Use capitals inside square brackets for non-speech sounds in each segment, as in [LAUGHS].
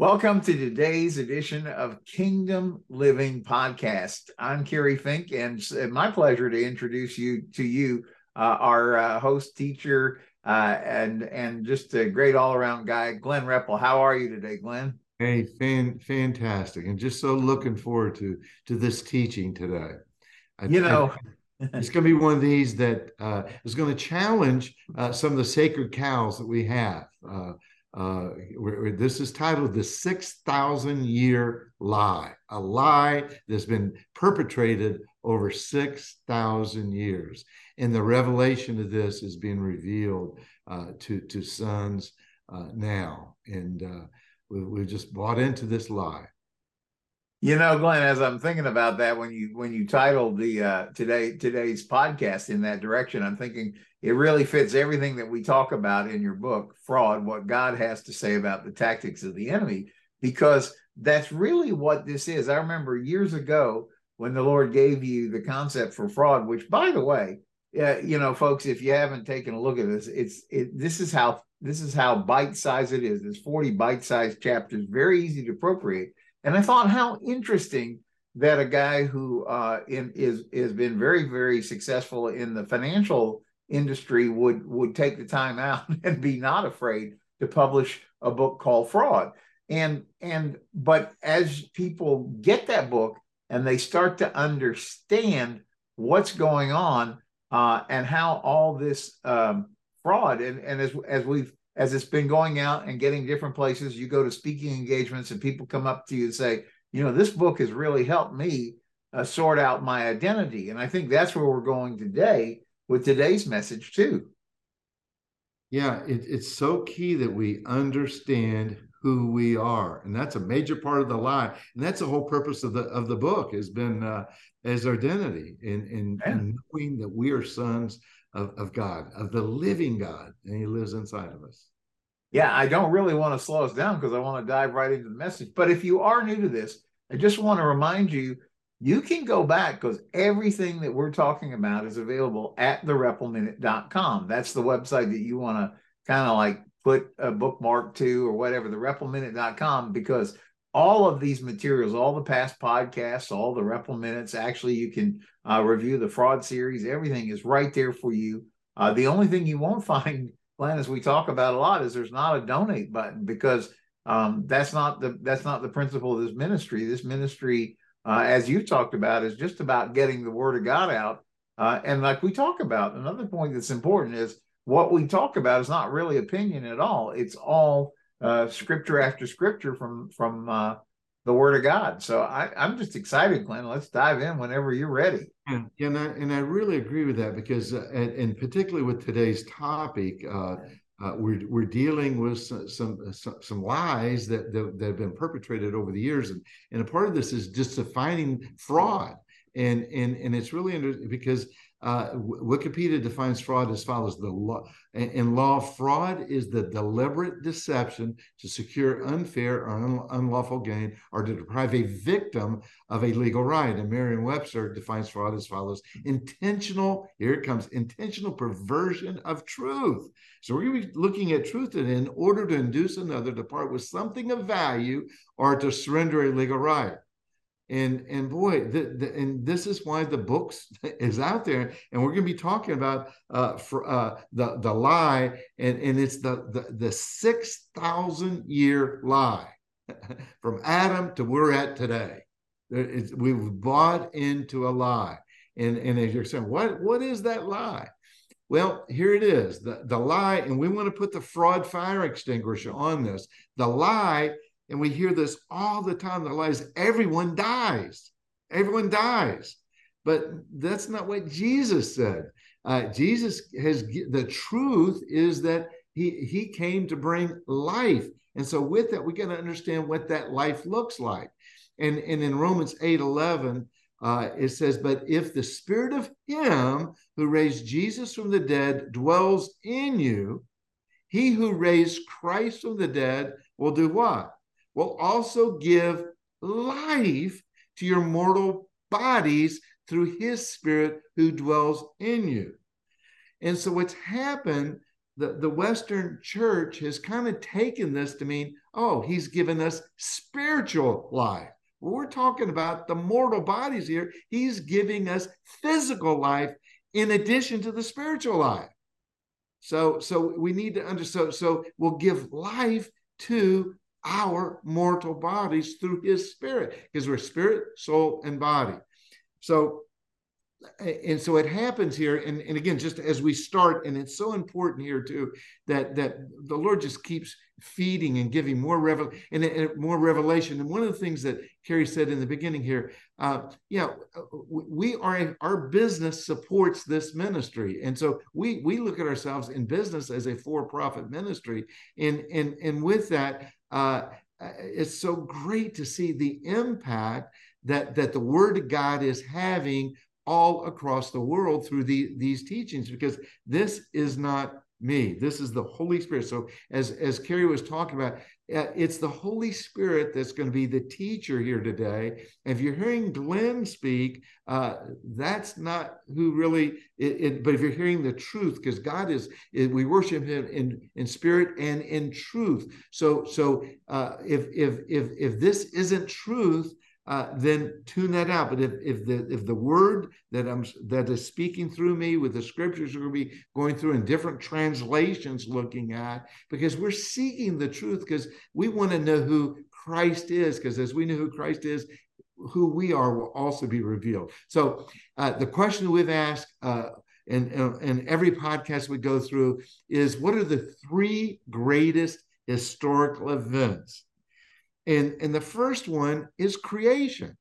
Welcome to today's edition of Kingdom Living Podcast. I'm Kerry Fink, and it's my pleasure to introduce you to you, uh, our uh, host, teacher, uh, and and just a great all around guy, Glenn Repple. How are you today, Glenn? Hey, fan, fantastic, and just so looking forward to to this teaching today. I, you know. I, it's going to be one of these that uh, is going to challenge uh, some of the sacred cows that we have. Uh, this is titled The 6,000 Year Lie, a lie that's been perpetrated over 6,000 years. And the revelation of this is being revealed uh, to, to sons uh, now. And uh, we, we just bought into this lie. You know, Glenn, as I'm thinking about that, when you when you titled the uh, today today's podcast in that direction, I'm thinking it really fits everything that we talk about in your book, Fraud, what God has to say about the tactics of the enemy, because that's really what this is. I remember years ago when the Lord gave you the concept for fraud, which, by the way, uh, you know, folks, if you haven't taken a look at this, it's it, this is how this is how bite size it is. There's 40 bite sized chapters, very easy to appropriate and I thought how interesting that a guy who uh, in, is has been very very successful in the financial industry would would take the time out [LAUGHS] and be not afraid to publish a book called Fraud. And and but as people get that book and they start to understand what's going on uh, and how all this um, fraud and and as as we've as it's been going out and getting different places. You go to speaking engagements and people come up to you and say, you know, this book has really helped me uh, sort out my identity. And I think that's where we're going today with today's message, too. Yeah, it, it's so key that we understand who we are, and that's a major part of the lie, and that's the whole purpose of the of the book has been uh, as identity and, in, yeah. in knowing that we are sons of, of God, of the living God, and He lives inside of us. Yeah, I don't really want to slow us down because I want to dive right into the message. But if you are new to this, I just want to remind you you can go back because everything that we're talking about is available at thereppleminute.com. That's the website that you want to kind of like put a bookmark to or whatever, thereppleminute.com, because all of these materials, all the past podcasts, all the Repple minutes, actually, you can uh, review the fraud series. Everything is right there for you. Uh, the only thing you won't [LAUGHS] find, Glenn, as we talk about a lot, is there's not a donate button because um, that's not the that's not the principle of this ministry. This ministry, uh, as you've talked about, is just about getting the word of God out. Uh, and like we talk about, another point that's important is what we talk about is not really opinion at all. It's all uh, scripture after scripture from from uh, the Word of God. So I, I'm just excited, Glenn. Let's dive in whenever you're ready. And, and I and I really agree with that because, uh, and, and, particularly with today's topic, uh, uh, we're we're dealing with some some, some lies that, that, that have been perpetrated over the years, and and a part of this is just defining fraud, and and and it's really under, because uh, Wikipedia defines fraud as follows: the law in law, fraud is the deliberate deception to secure unfair or un- unlawful gain or to deprive a victim of a legal right. And Merriam-Webster defines fraud as follows: intentional. Here it comes: intentional perversion of truth. So we're going to be looking at truth in order to induce another to part with something of value or to surrender a legal right and and boy the, the, and this is why the books [LAUGHS] is out there. And we're going to be talking about uh, for, uh, the the lie. And and it's the the, the 6000 year lie [LAUGHS] from adam to where we're at today. It's, we've bought into a lie. And and as you're saying what what is that lie? Well, here it is the, the lie, and we want to put the fraud fire extinguisher on this. The lie and we hear this all the time the lives. Everyone dies. Everyone dies. But that's not what jesus said. Uh, jesus has the truth is that he he came to bring life. And so with that we got to understand what that life looks like. And and in romans 8 11 uh, it says, But if the spirit of him who raised Jesus from the dead dwells in you, he who raised Christ from the dead will do what? Will also give life to your mortal bodies through his spirit who dwells in you. And so what's happened, the, the Western church has kind of taken this to mean, Oh, he's given us spiritual life. Well, we're talking about the mortal bodies here. He's giving us physical life in addition to the spiritual life. So, so we need to understand. So, so we'll give life to our mortal bodies through His Spirit, because we're spirit, soul, and body. So and so it happens here and, and again just as we start and it's so important here too that that the lord just keeps feeding and giving more revel and, and more revelation. And one of the things that Kerry said in the beginning here uh yeah we are our business supports this ministry. And so we we look at ourselves in business as a for-profit ministry. And and and with that uh it's so great to see the impact that that the word of god is having all across the world through the, these teachings because this is not me. This is the holy spirit. So as as Kerry was talking about it's the holy spirit that's going to be the teacher here today. If you're hearing glenn speak uh, that's not who really it, it, but if you're hearing the truth because god is, is, we worship him in in spirit and in truth. So so uh, if if if if this isn't truth uh, then tune that out. But if if the if the word that I'm that is speaking through me with the scriptures are going to be going through in different translations, looking at because we're seeking the truth because we want to know who Christ is. Because as we know who Christ is, who we are will also be revealed. So uh, the question we've asked. Uh, and, and every podcast we go through is what are the three greatest historical events and, and the first one is creation.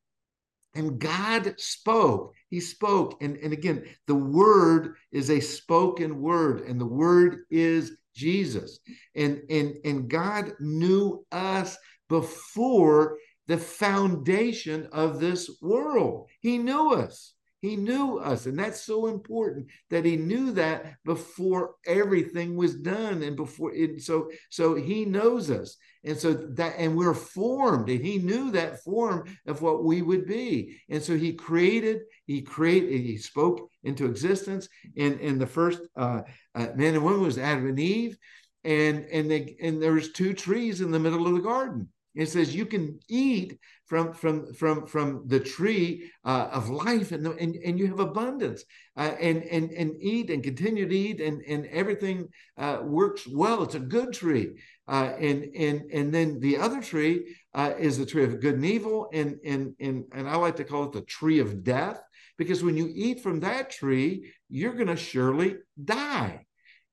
And God spoke. He spoke. And, and again, the word is a spoken word, and the word is Jesus. And, and, and God knew us before the foundation of this world. He knew us. He knew us. And that's so important that he knew that before everything was done and before it. So, so he knows us. And so that, and we're formed, and he knew that form of what we would be. And so he created, he created, he spoke into existence. And, and the first uh, uh, man and woman was Adam and Eve. And, and they, and there was two trees in the middle of the garden. It says you can eat from from from from the tree uh, of life, and, and and you have abundance, uh, and and and eat and continue to eat, and and everything uh, works well. It's a good tree, uh, and and and then the other tree uh, is the tree of good and evil, and and and and I like to call it the tree of death, because when you eat from that tree, you're going to surely die,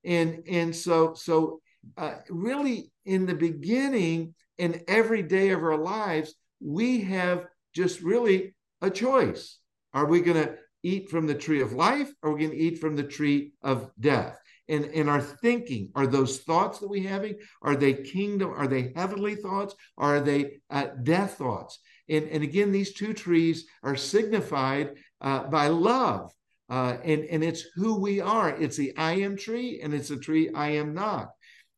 and and so so uh, really in the beginning in every day of our lives, we have just really a choice. Are we going to eat from the tree of life or are we going to eat from the tree of death? And in our thinking, are those thoughts that we're having, are they kingdom, are they heavenly thoughts, are they uh, death thoughts? And, and again, these two trees are signified uh, by love. Uh, and, and it's who we are. It's the I am tree and it's the tree I am not.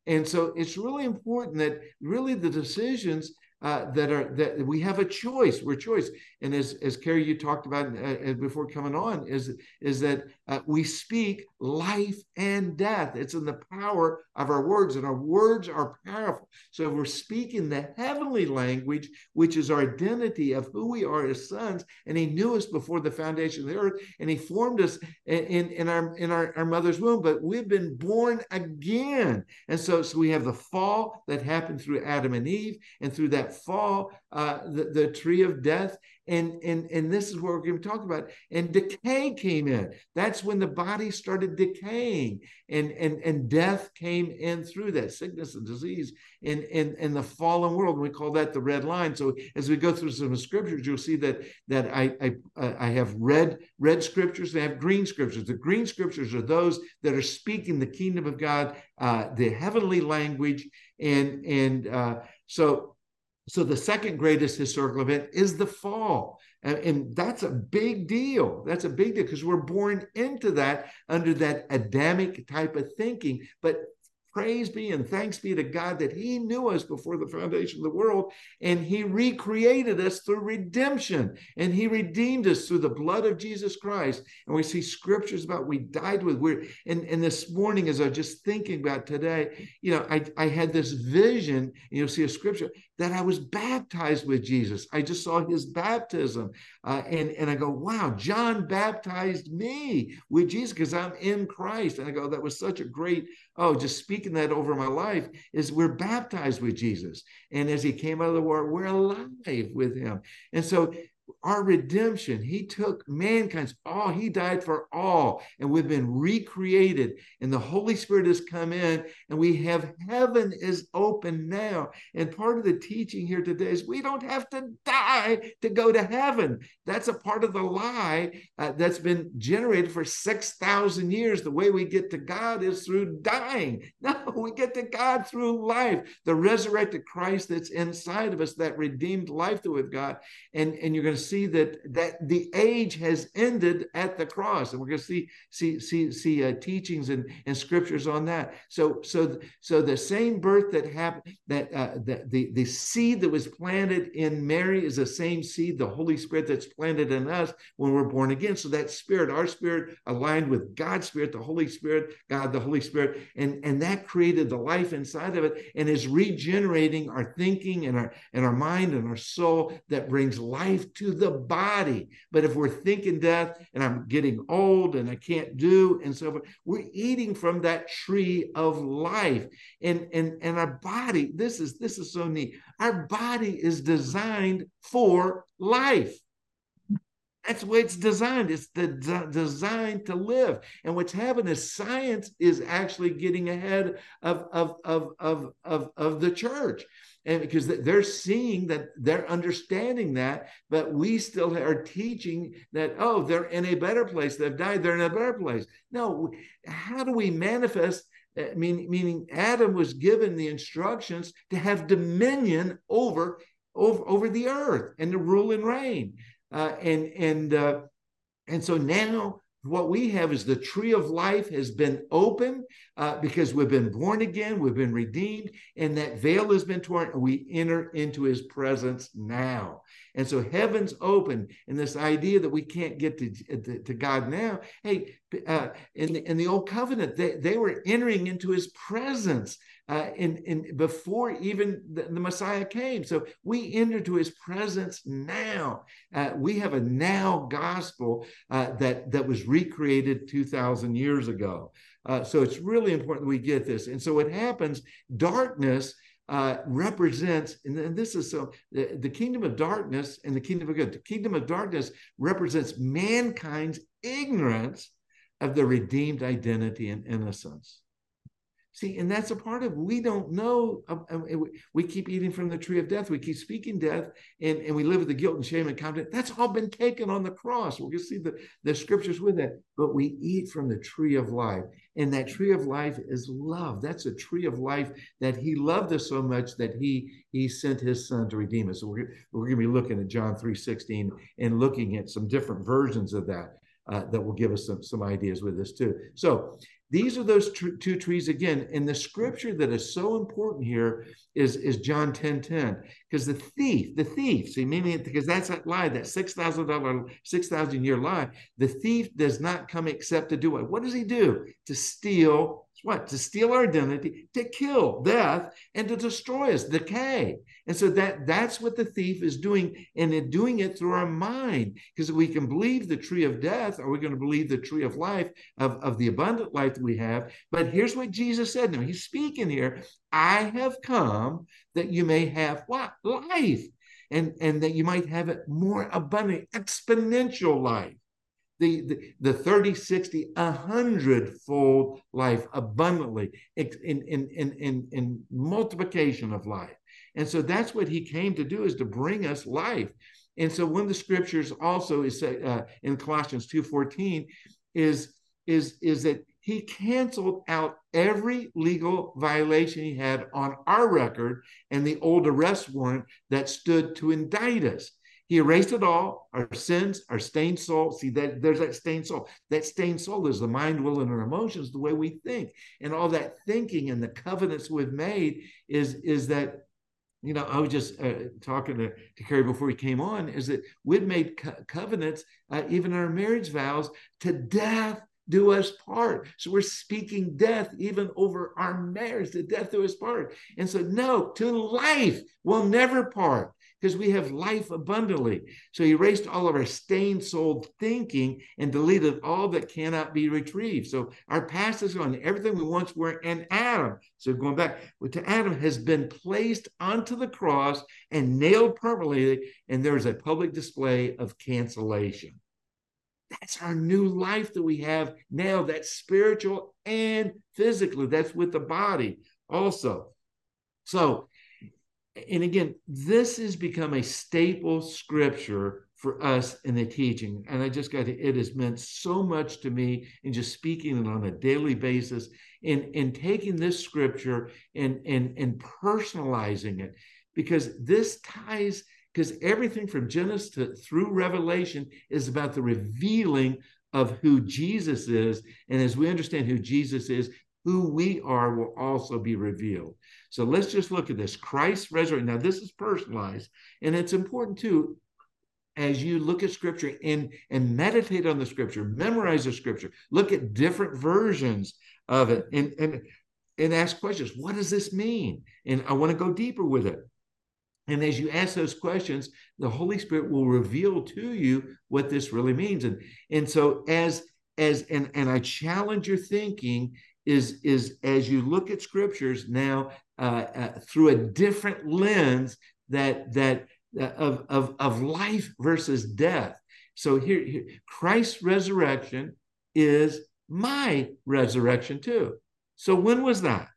And so it's really important that really the decisions uh, that are that we have a choice. We're choice, and as as Kerry you talked about uh, before coming on is is that uh, we speak life and death. It's in the power of our words, and our words are powerful. So if we're speaking the heavenly language, which is our identity of who we are as sons, and He knew us before the foundation of the earth, and He formed us in in our in our, our mother's womb. But we've been born again, and so so we have the fall that happened through Adam and Eve, and through that fall, uh, the, the tree of death and and and this is what we're going to talk about. And decay came in. That's when the body started decaying. And and and death came in through that sickness and disease in in in the fallen world. We call that the red line. So as we go through some scriptures you'll see that that i i i have red red scriptures and i have green scriptures. The green scriptures are those that are speaking the kingdom of god uh the heavenly language. And and uh so so the second greatest historical event is the fall. And, and that's a big deal. That's a big deal because we're born into that under that Adamic type of thinking. But praise be and thanks be to God that He knew us before the foundation of the world and He recreated us through redemption and He redeemed us through the blood of Jesus Christ. And we see scriptures about we died with. We're and, and this morning, as I was just thinking about today, you know, I, I had this vision, and you'll see a scripture that I was baptized with Jesus. I just saw his baptism. Uh, and, and I go, wow, John baptized me with Jesus because I'm in Christ. And I go, that was such a great, oh, just speaking that over my life is we're baptized with Jesus. And as he came out of the water, we're alive with him. And so our redemption. He took mankind's all, he died for all, and we've been recreated. And the Holy Spirit has come in, and we have heaven is open now. And part of the teaching here today is we don't have to die to go to heaven. That's a part of the lie uh, that's been generated for 6,000 years. The way we get to God is through dying. [LAUGHS] No, we get to God through life, the resurrected Christ that's inside of us, that redeemed life that we've got. And, and you're going to see that that the age has ended at the cross, and we're going to see see see see uh, teachings and, and scriptures on that. So so so the same birth that happened that uh, the, the the seed that was planted in Mary is the same seed, the Holy Spirit that's planted in us when we're born again. So that spirit, our spirit, aligned with God's spirit, the Holy Spirit, God, the Holy Spirit, and and that created the life inside of it, and is regenerating our thinking and our and our mind and our soul that brings life to the body. But if we're thinking death and I'm getting old and I can't do and so forth, we're eating from that tree of life. And and and our body, this is this is so neat. Our body is designed for life. That's the it's designed. It's the de- designed to live. And what's happening is science is actually getting ahead of, of, of, of, of, of the church. And because they're seeing that they're understanding that but we still are teaching that oh they're in a better place. They've died. They're in a better place. No how do we manifest uh, mean, meaning adam was given the instructions to have dominion over over, over the earth and to rule and reign uh, and and uh, and so now what we have is the tree of life has been open uh, because we've been born again, we've been redeemed, and that veil has been torn, and we enter into his presence now. And so heaven's open, and this idea that we can't get to, to, to God now. Hey, uh, in, the, in the old covenant, they, they were entering into his presence uh, in, in before even the, the, Messiah came. So we enter to his presence now. Uh, we have a now gospel uh, that, that was recreated 2,000 years ago. Uh, so it's really important we get this. And so what happens, darkness uh, represents, and this is so the, the, kingdom of darkness and the kingdom of good. The kingdom of darkness represents mankind's ignorance of the redeemed identity and innocence. See, and that's a part of we don't know. Uh, uh, we keep eating from the tree of death. We keep speaking death, and, and we live with the guilt and shame and confidence. That's all been taken on the cross. Going to see the, the scriptures with that. But we eat from the tree of life. And that tree of life is love. That's a tree of life that he loved us so much that he he sent his son to redeem us. So we're, we're going to be looking at John 3 16 and looking at some different versions of that. Uh, that will give us some, some ideas with this too. So these are those tr- two trees again. And the scripture that is so important here is, is John 10 10. Because the thief, the thief, see, meaning because that's that lie, that $6,000, 6,000 year lie, the thief does not come except to do what? What does he do? To steal, what? To steal our identity, to kill, death, and to destroy us, decay. And so that that's what the thief is doing, and in doing it through our mind. Because we can believe the tree of death, or we're going to believe the tree of life, of, of the abundant life that we have. But here's what Jesus said. Now he's speaking here. I have come that you may have what? Life. And, and that you might have it more abundant, exponential life the, the, the 30, 60, 100 fold life abundantly in, in, in, in, in multiplication of life. And so that's what he came to do is to bring us life. And so one of the scriptures also is uh, in Colossians 2.14 is, is, is that he canceled out every legal violation he had on our record and the old arrest warrant that stood to indict us. He erased it all, our sins, our stained soul. See, that there's that stained soul. That stained soul is the mind, will, and our emotions, the way we think. And all that thinking and the covenants we've made is, is that, you know, I was just uh, talking to, to Kerry before he came on, is that we'd made co- covenants, uh, even our marriage vows, to death do us part. So we're speaking death even over our marriage, to death do us part. And so, no, to life will never part because we have life abundantly. So he erased all of our stained soul thinking and deleted all that cannot be retrieved. So our past is gone. Everything we once were in Adam. So going back to Adam has been placed onto the cross and nailed permanently. And there's a public display of cancellation. That's our new life that we have now. That's spiritual and physically. That's with the body also. So and again, this has become a staple scripture for us in the teaching. And I just got to, it has meant so much to me in just speaking it on a daily basis and, and taking this scripture and, and, and personalizing it, because this ties, because everything from Genesis to through Revelation is about the revealing of who Jesus is. And as we understand who Jesus is, who we are will also be revealed. So let's just look at this Christ resurrected. Now, this is personalized, and it's important too as you look at scripture and, and meditate on the scripture, memorize the scripture, look at different versions of it, and, and, and ask questions. What does this mean? And I want to go deeper with it. And as you ask those questions, the Holy Spirit will reveal to you what this really means. And, and so as as and, and I challenge your thinking is is as you look at scriptures now uh, uh, through a different lens that that uh, of, of of life versus death. So here, here, Christ's resurrection is my resurrection too. So when was that?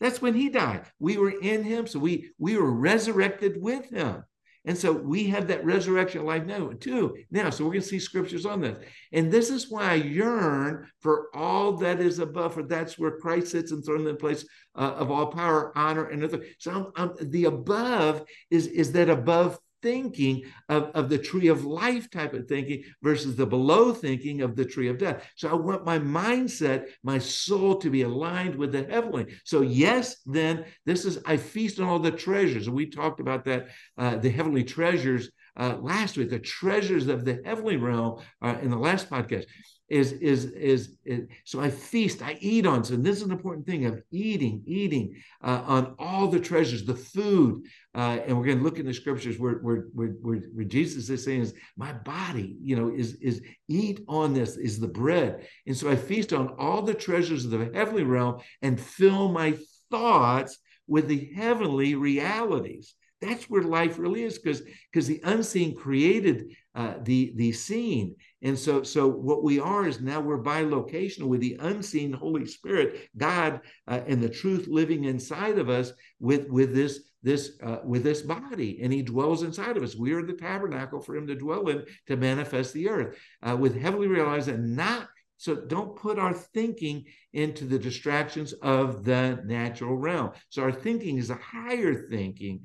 That's when he died. We were in him, so we we were resurrected with him. And so we have that resurrection life now too. Now, so we're going to see scriptures on this. And this is why I yearn for all that is above, for that's where Christ sits enthroned in the place uh, of all power, honor, and other. So I'm, I'm, the above is, is that above thinking of, of the tree of life type of thinking versus the below thinking of the tree of death. So I want my mindset, my soul to be aligned with the heavenly. So, yes, then this is, I feast on all the treasures. And we talked about that, uh, the heavenly treasures uh, last week, the treasures of the heavenly realm uh, in the last podcast is, is, is, is, so I feast, I eat on. So this is an important thing of eating, eating uh, on all the treasures, the food. Uh, and we're going to look in the scriptures where, where, where, where, Jesus is saying is my body, you know, is, is eat on this is the bread. And so I feast on all the treasures of the heavenly realm and fill my thoughts with the heavenly realities. That's where life really is, because because the unseen created uh, the the seen, and so so what we are is now we're bilocational with the unseen Holy Spirit, God, uh, and the truth living inside of us with with this this uh, with this body, and He dwells inside of us. We are the tabernacle for Him to dwell in to manifest the earth, uh, with heavenly realized that not so don't put our thinking into the distractions of the natural realm. So our thinking is a higher thinking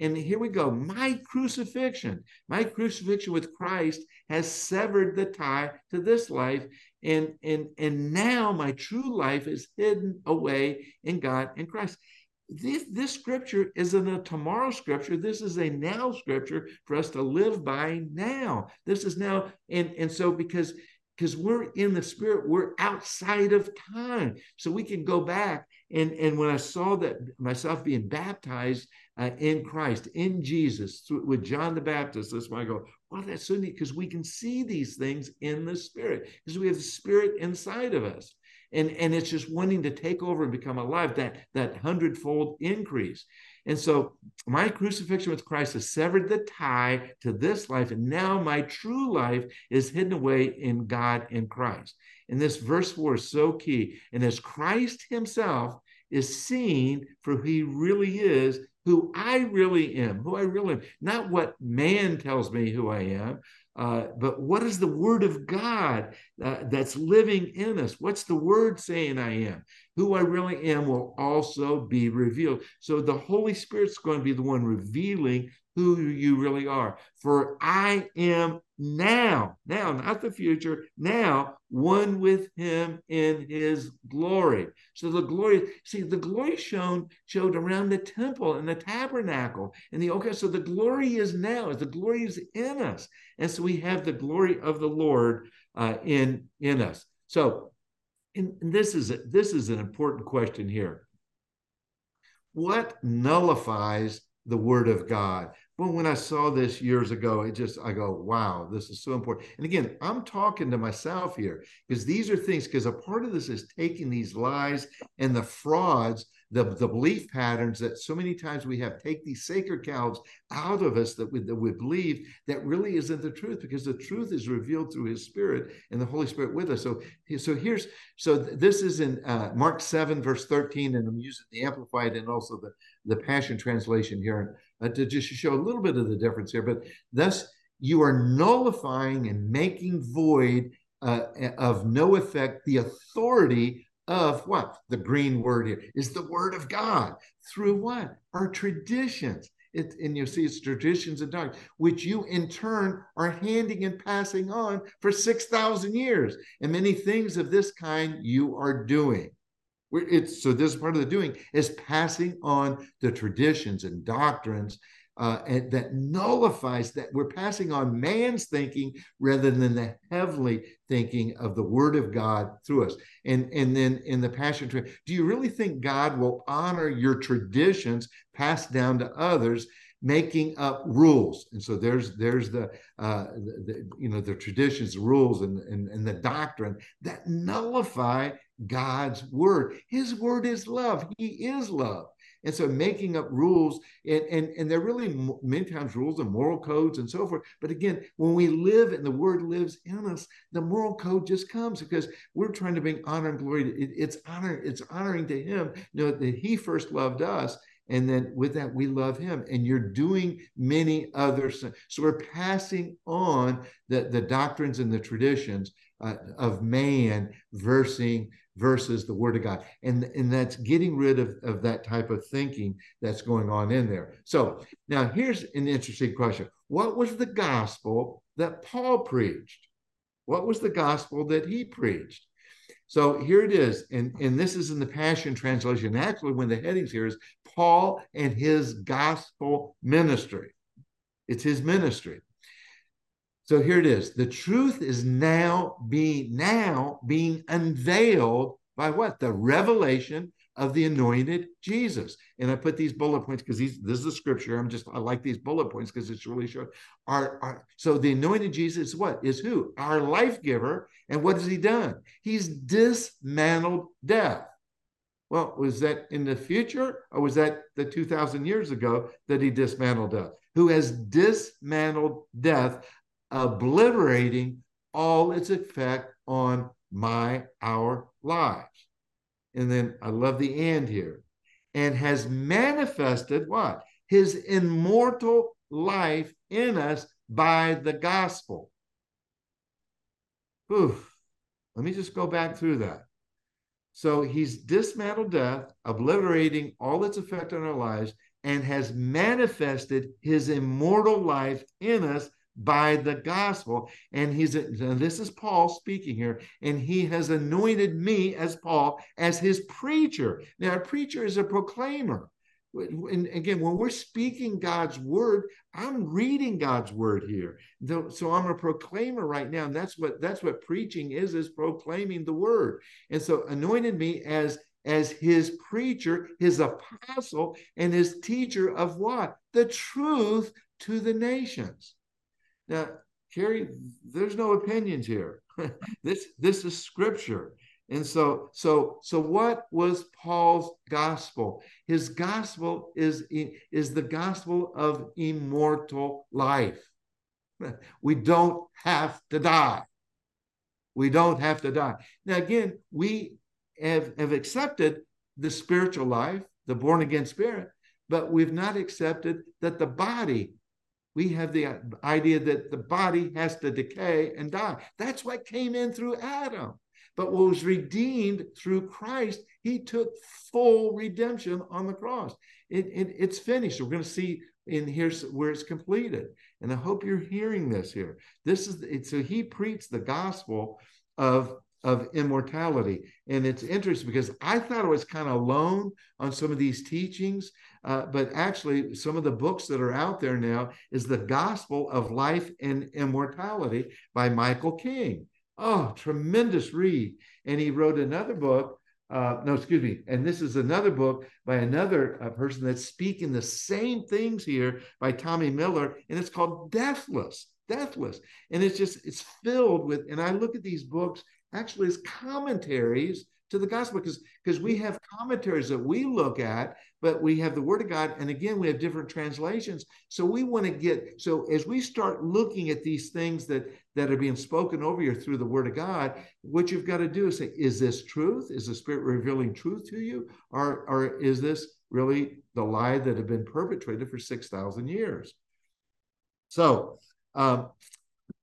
and here we go. My crucifixion, my crucifixion with Christ has severed the tie to this life. And, and, and now my true life is hidden away in God and Christ. This, this scripture isn't a tomorrow scripture. This is a now scripture for us to live by now. This is now, and, and so because because we're in the spirit, we're outside of time. So we can go back. And, and when I saw that myself being baptized uh, in Christ, in Jesus, through, with John the Baptist. That's why I go, well, that's so neat because we can see these things in the Spirit because we have the Spirit inside of us. And, and it's just wanting to take over and become alive, that, that hundredfold increase. And so my crucifixion with Christ has severed the tie to this life. And now my true life is hidden away in God in Christ. And this verse four is so key. And as Christ himself is seen for who he really is, who I really am, who I really am, not what man tells me who I am, Uh, but what is the word of God uh, that's living in us? What's the word saying I am? Who I really am will also be revealed. So the Holy Spirit's going to be the one revealing who you really are. For I am now, now, not the future, now one with him in his glory. So the glory, see, the glory shown showed around the temple and the tabernacle and the okay. So the glory is now, the glory is in us. And so we have the glory of the Lord uh, in, in us. So and, this is a, this is an important question here. What nullifies the word of God? Well, when I saw this years ago, it just, I go, wow, this is so important. And again, I'm talking to myself here because these are things, because a part of this is taking these lies and the frauds, the, the belief patterns that so many times we have, take these sacred cows out of us that we, that we believe that really isn't the truth because the truth is revealed through his spirit and the Holy Spirit with us. So, so here's, so this is in uh, Mark 7, verse 13, and I'm using the Amplified and also the, the Passion Translation here uh, to just show a little bit of the difference here. But thus, you are nullifying and making void uh, of no effect the authority of what? The green word here is the word of God through what? Our traditions. It, and you see it's traditions and doctrines, which you in turn are handing and passing on for 6,000 years. And many things of this kind you are doing. It's so this part of the doing is passing on the traditions and doctrines uh, and that nullifies that we're passing on man's thinking rather than the heavenly thinking of the word of God through us. And, and then in the passion, do you really think God will honor your traditions passed down to others? making up rules and so there's there's the, uh, the, you know the traditions rules and, and and the doctrine that nullify God's word. His word is love. He is love. And so making up rules, and, and, and they're really many times rules and moral codes and so forth. But again, when we live and the word lives in us, the moral code just comes because we're trying to bring honor and glory. It, it's honor, it's honoring to him, you know, that he first loved us. And then with that, we love him. And you're doing many others. So we're passing on the, the doctrines and the traditions uh, of man versus versus the word of God. And, and that's getting rid of, of that type of thinking that's going on in there. So now here's an interesting question. What was the gospel that Paul preached? What was the gospel that he preached? So here it is, and, and this is in the Passion Translation. Actually, of the headings here is Paul and his gospel ministry. It's his ministry. So here it is. The truth is now being now being unveiled by what? The revelation of the anointed Jesus. And I put these bullet points because these this is the scripture. I'm just I like these bullet points because it's really short. Our, our so the anointed Jesus is what? Is who? Our life giver. And what has he done? He's dismantled death. Well, was that in the future or was that the 2,000 years ago that he dismantled death? Who has dismantled death obliterating all its effect on my, our lives. And then I love the end here. And has manifested what? His immortal life in us by the gospel. Oof. Let me just go back through that. So he's dismantled death, obliterating all its effect on our lives, and has manifested his immortal life in us by the gospel. And he's and this is Paul speaking here, and he has anointed me as Paul as his preacher. Now, a preacher is a proclaimer. And again, when we're speaking God's word, I'm reading God's word here. So I'm a proclaimer right now. And that's what that's what preaching is, is proclaiming the word. And so anointed me as as his preacher, his apostle, and his teacher of what? The truth to the nations. Now, Kerry, there's no opinions here. [LAUGHS] this this is scripture. And so so so what was Paul's gospel? His gospel is is the gospel of immortal life. [LAUGHS] We don't have to die. We don't have to die. Now again, we have, have accepted the spiritual life, the born again spirit, but we've not accepted that the body we have the uh, idea that the body has to decay and die. That's what came in through Adam. But what was redeemed through Christ, he took full redemption on the cross. It, it, it's finished. We're going to see in here's where it's completed. And I hope you're hearing this here. This is it, so he preached the gospel of of immortality. And it's interesting because I thought I was kind of alone on some of these teachings, uh, but actually, some of the books that are out there now is the Gospel of Life and Immortality by Michael King. Oh, tremendous read. And he wrote another book. Uh, no, excuse me. And this is another book by another uh, person that's speaking the same things here by Tommy Miller, and it's called Deathless. Deathless. And it's just, it's filled with, and I look at these books actually as commentaries to the gospel because because we have commentaries that we look at but we have the word of god and again we have different translations. So we want to get so as we start looking at these things that that are being spoken over you through the word of god what you've got to do is say is this truth? Is the spirit revealing truth to you? Or or is this really the lie that have been perpetrated for 6000 years? So um,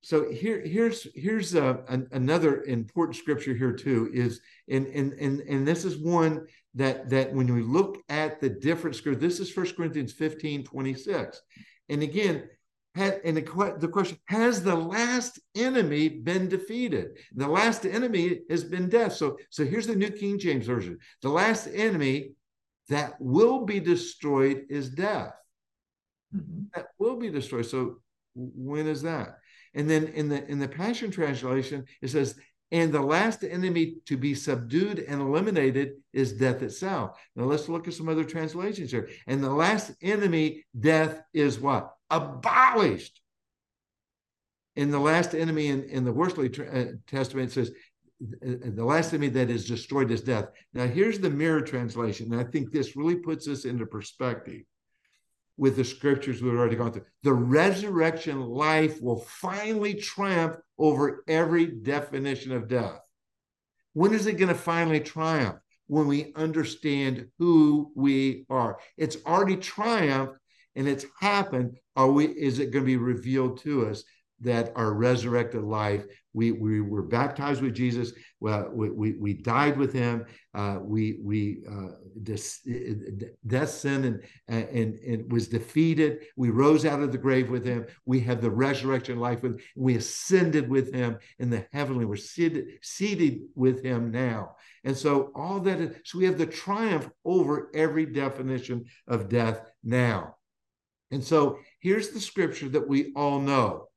so here here's here's a, an, another important scripture here too is and and and and this is one that that when we look at the different scripture this is first corinthians 15 26 and again had, and the, the question has the last enemy been defeated? The last enemy has been death. So so here's the new king james version. The last enemy that will be destroyed is death. Mm-hmm. that will be destroyed. So when is that and then in the in the Passion Translation, it says, and the last enemy to be subdued and eliminated is death itself. Now let's look at some other translations here. And the last enemy, death, is what? Abolished. In the last enemy in, in the Worsley uh, Testament, says, the last enemy that is destroyed is death. Now, here's the mirror translation. And I think this really puts this into perspective with the scriptures we've already gone through. The resurrection life will finally triumph over every definition of death. When is it going to finally triumph? When we understand who we are. It's already triumphed and it's happened. Are we is it going to be revealed to us? That our resurrected life. We, we were baptized with Jesus. We, we, we died with him. Uh, we we uh, death, sin, and, and and was defeated. We rose out of the grave with him. We have the resurrection life with. Him. We ascended with him in the heavenly. We're seated seated with him now. And so all that. Is, so we have the triumph over every definition of death now. And so here's the scripture that we all know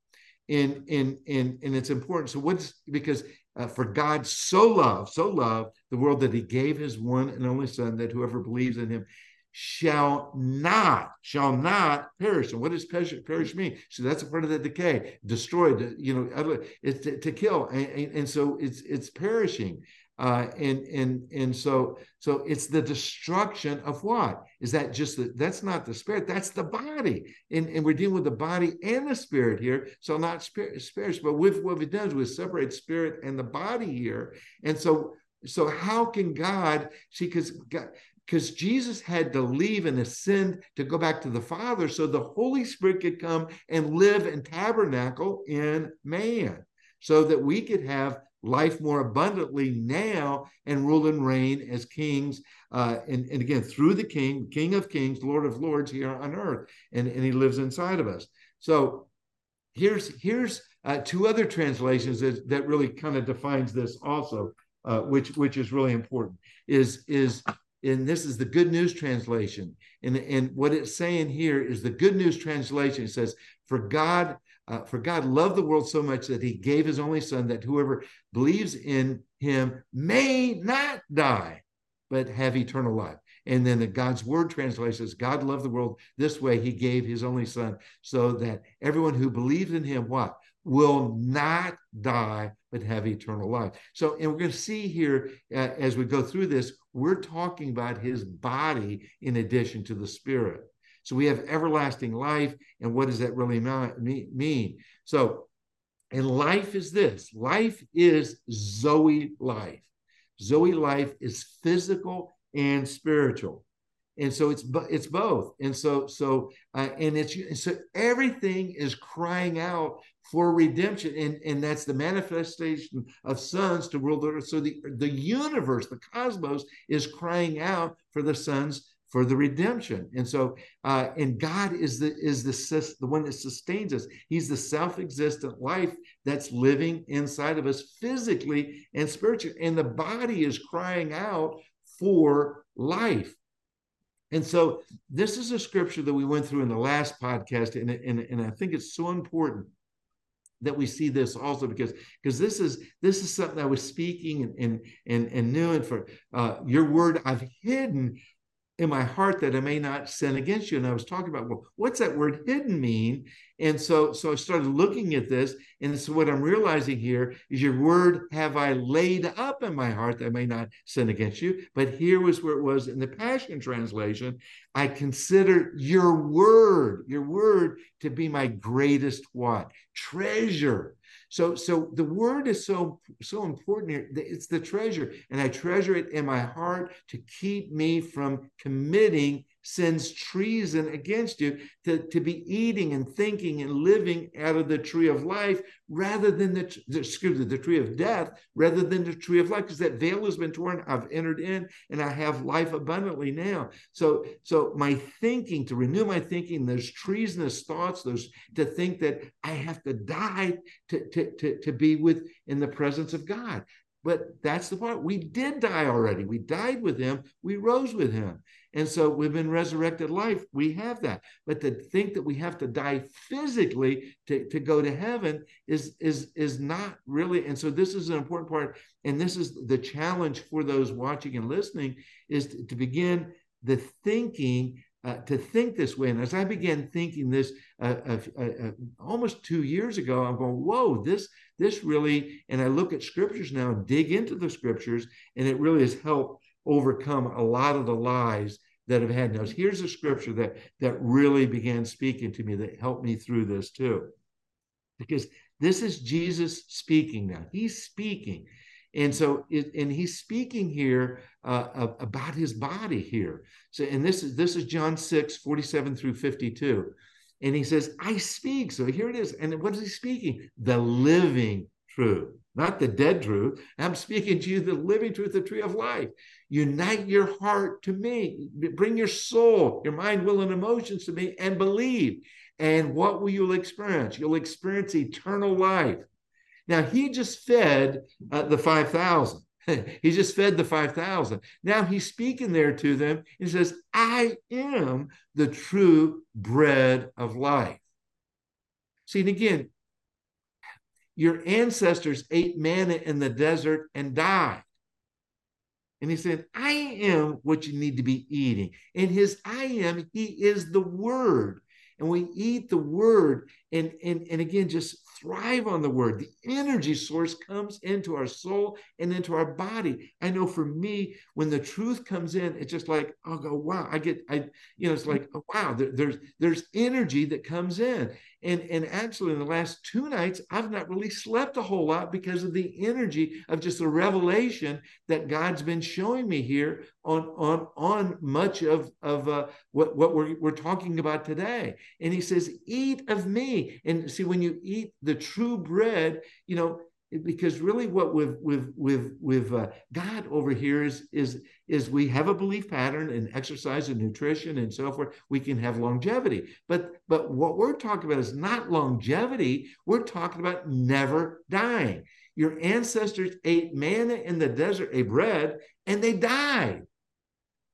in in in and it's important. So what's because uh, for god so loved so loved the world that he gave his one and only son that whoever believes in him shall not shall not perish. And what does perish, perish mean? So that's a part of the decay. Destroyed you know it's to, to kill. And, and, so it's it's perishing uh, and and and so so it's the destruction of what? Is that just the, that's not the spirit that's the body. And, and we're dealing with the body and the spirit here so not spirit spirits but with what it does we separate spirit and the body here. And so so how can god see because because Jesus had to leave and ascend to go back to the Father so the Holy Spirit could come and live and tabernacle in man so that we could have life more abundantly now and rule and reign as kings. Uh, and, and again, through the King, King of Kings, Lord of Lords here on earth. And, and he lives inside of us. So here's here's uh, two other translations that, that really kind of defines this also, uh, which which is really important. Is is and this is the good news translation. And, and what it's saying here is the good news translation says, For God uh, for God loved the world so much that he gave his only son that whoever believes in him may not die, but have eternal life. And then the God's word translates as God loved the world this way, he gave his only son so that everyone who believes in him, what? Will not die, but have eternal life. So, and we're going to see here uh, as we go through this, we're talking about his body in addition to the spirit. So we have everlasting life. And what does that really mean? So, and life is this life is Zoe life. Zoe life is physical and spiritual. and so it's it's both and so so uh, and it's so everything is crying out for redemption and and that's the manifestation of sons to rule the earth so the the universe the cosmos is crying out for the sons for the redemption. And so uh, and god is the is the the one that sustains us. He's the self-existent life that's living inside of us physically and spiritually. And the body is crying out for life. And so this is a scripture that we went through in the last podcast, and, and, and I think it's so important that we see this also because because this is this is something I was speaking and and and, and knew and for uh, your word I've hidden in my heart that I may not sin against you. And I was talking about, well, what's that word hidden mean? And so, so I started looking at this. And so what I'm realizing here is your word have I laid up in my heart that I may not sin against you. But here was where it was in the Passion Translation. I consider your word, your word to be my greatest what? Treasure. So, so the word is so so important here. It's the treasure, and I treasure it in my heart to keep me from committing sins treason against you to, to be eating and thinking and living out of the tree of life rather than the, excuse me, the tree of death rather than the tree of life because that veil has been torn. I've entered in and i have life abundantly now. So so my thinking to renew my thinking those treasonous thoughts those to think that i have to die to to to, to be with in the presence of god but that's the part. We did die already. We died with him. We rose with him. And so we've been resurrected life. We have that. But to think that we have to die physically to, to go to heaven is, is, is not really. And so this is an important part. And this is the challenge for those watching and listening is to, to begin the thinking uh, to think this way. And as I began thinking this uh, uh, uh, almost two years ago, I'm going, whoa, this this really. And I look at scriptures now, dig into the scriptures, and it really has helped overcome a lot of the lies that have had. Now, here's a scripture that that really began speaking to me that helped me through this too, because this is Jesus speaking now. He's speaking. And so, it, and he's speaking here uh, about his body here. So, and this is this is John 6, 47 through 52. And he says, I speak. So here it is. And what is he speaking? The living truth, not the dead truth. I'm speaking to you the living truth, the tree of life. Unite your heart to me. Bring your soul, your mind, will, and emotions to me and believe. And what will you experience? You'll experience eternal life. Now, he just fed uh, the 5,000. [LAUGHS] he just fed the 5,000. Now he's speaking there to them. He says, I am the true bread of life. See, and again, your ancestors ate manna in the desert and died. And he said, I am what you need to be eating. And his I am, he is the word. And we eat the word and, and, and again, just thrive on the word. The energy source comes into our soul and into our body. I know for me, when the truth comes in, it's just like, I'll go, wow, I get, I, you know, it's like, oh, wow, there, there's, there's energy that comes in. And, and actually, in the last two nights, I've not really slept a whole lot because of the energy of just the revelation that God's been showing me here on on on much of of uh, what what we're we're talking about today. And He says, "Eat of me." And see, when you eat the true bread, you know, because really what with with with with uh, God over here is is is we have a belief pattern in exercise and nutrition and so forth. We can have longevity, but but what we're talking about is not longevity. We're talking about never dying. Your ancestors ate manna in the desert, a bread, and they died.